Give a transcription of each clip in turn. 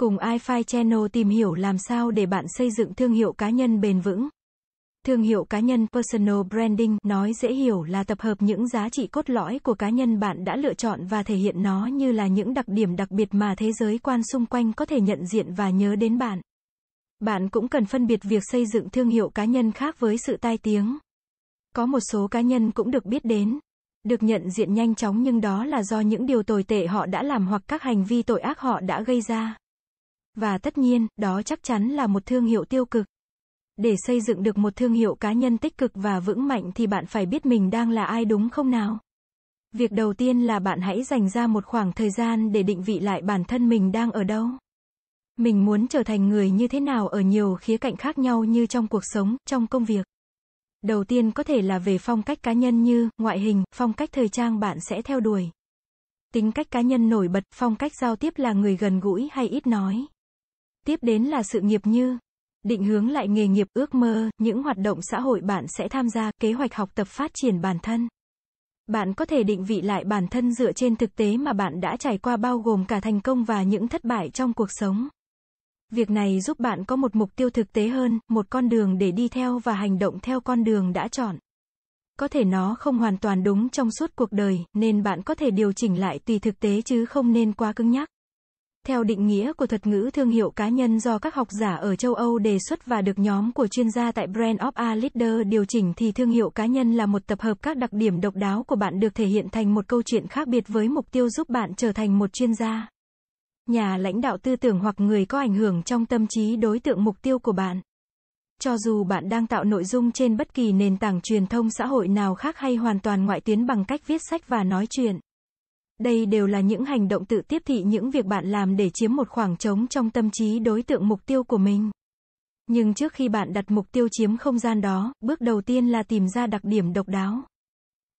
Cùng iFi Channel tìm hiểu làm sao để bạn xây dựng thương hiệu cá nhân bền vững. Thương hiệu cá nhân personal branding nói dễ hiểu là tập hợp những giá trị cốt lõi của cá nhân bạn đã lựa chọn và thể hiện nó như là những đặc điểm đặc biệt mà thế giới quan xung quanh có thể nhận diện và nhớ đến bạn. Bạn cũng cần phân biệt việc xây dựng thương hiệu cá nhân khác với sự tai tiếng. Có một số cá nhân cũng được biết đến, được nhận diện nhanh chóng nhưng đó là do những điều tồi tệ họ đã làm hoặc các hành vi tội ác họ đã gây ra. Và tất nhiên, đó chắc chắn là một thương hiệu tiêu cực. Để xây dựng được một thương hiệu cá nhân tích cực và vững mạnh thì bạn phải biết mình đang là ai đúng không nào? Việc đầu tiên là bạn hãy dành ra một khoảng thời gian để định vị lại bản thân mình đang ở đâu. Mình muốn trở thành người như thế nào ở nhiều khía cạnh khác nhau như trong cuộc sống, trong công việc. Đầu tiên có thể là về phong cách cá nhân như ngoại hình, phong cách thời trang bạn sẽ theo đuổi. Tính cách cá nhân nổi bật, phong cách giao tiếp là người gần gũi hay ít nói. Tiếp đến là sự nghiệp như định hướng lại nghề nghiệp ước mơ, những hoạt động xã hội bạn sẽ tham gia, kế hoạch học tập phát triển bản thân. Bạn có thể định vị lại bản thân dựa trên thực tế mà bạn đã trải qua bao gồm cả thành công và những thất bại trong cuộc sống. Việc này giúp bạn có một mục tiêu thực tế hơn, một con đường để đi theo và hành động theo con đường đã chọn. Có thể nó không hoàn toàn đúng trong suốt cuộc đời, nên bạn có thể điều chỉnh lại tùy thực tế chứ không nên quá cứng nhắc. Theo định nghĩa của thuật ngữ thương hiệu cá nhân do các học giả ở châu Âu đề xuất và được nhóm của chuyên gia tại Brand of a Leader điều chỉnh thì thương hiệu cá nhân là một tập hợp các đặc điểm độc đáo của bạn được thể hiện thành một câu chuyện khác biệt với mục tiêu giúp bạn trở thành một chuyên gia nhà lãnh đạo tư tưởng hoặc người có ảnh hưởng trong tâm trí đối tượng mục tiêu của bạn. Cho dù bạn đang tạo nội dung trên bất kỳ nền tảng truyền thông xã hội nào khác hay hoàn toàn ngoại tuyến bằng cách viết sách và nói chuyện. Đây đều là những hành động tự tiếp thị những việc bạn làm để chiếm một khoảng trống trong tâm trí đối tượng mục tiêu của mình. Nhưng trước khi bạn đặt mục tiêu chiếm không gian đó, bước đầu tiên là tìm ra đặc điểm độc đáo.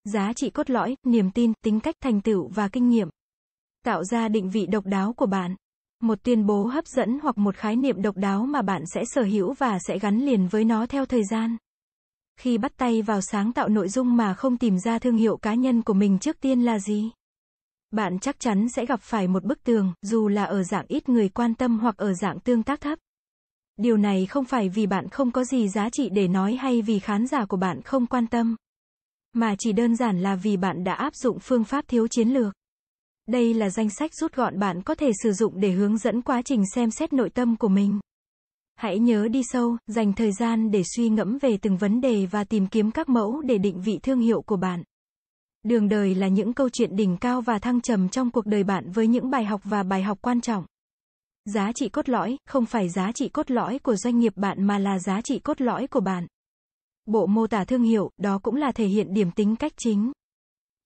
Giá trị cốt lõi, niềm tin, tính cách thành tựu và kinh nghiệm tạo ra định vị độc đáo của bạn. Một tuyên bố hấp dẫn hoặc một khái niệm độc đáo mà bạn sẽ sở hữu và sẽ gắn liền với nó theo thời gian. Khi bắt tay vào sáng tạo nội dung mà không tìm ra thương hiệu cá nhân của mình trước tiên là gì? Bạn chắc chắn sẽ gặp phải một bức tường, dù là ở dạng ít người quan tâm hoặc ở dạng tương tác thấp. Điều này không phải vì bạn không có gì giá trị để nói hay vì khán giả của bạn không quan tâm, mà chỉ đơn giản là vì bạn đã áp dụng phương pháp thiếu chiến lược. Đây là danh sách rút gọn bạn có thể sử dụng để hướng dẫn quá trình xem xét nội tâm của mình. Hãy nhớ đi sâu, dành thời gian để suy ngẫm về từng vấn đề và tìm kiếm các mẫu để định vị thương hiệu của bạn. Đường đời là những câu chuyện đỉnh cao và thăng trầm trong cuộc đời bạn với những bài học và bài học quan trọng. Giá trị cốt lõi, không phải giá trị cốt lõi của doanh nghiệp bạn mà là giá trị cốt lõi của bạn. Bộ mô tả thương hiệu, đó cũng là thể hiện điểm tính cách chính.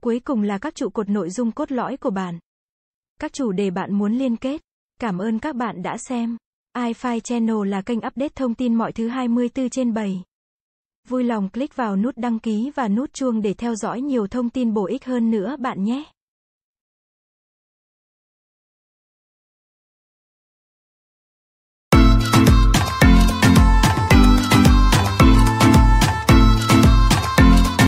Cuối cùng là các trụ cột nội dung cốt lõi của bạn. Các chủ đề bạn muốn liên kết. Cảm ơn các bạn đã xem. iFi Channel là kênh update thông tin mọi thứ 24 trên 7. Vui lòng click vào nút đăng ký và nút chuông để theo dõi nhiều thông tin bổ ích hơn nữa bạn nhé.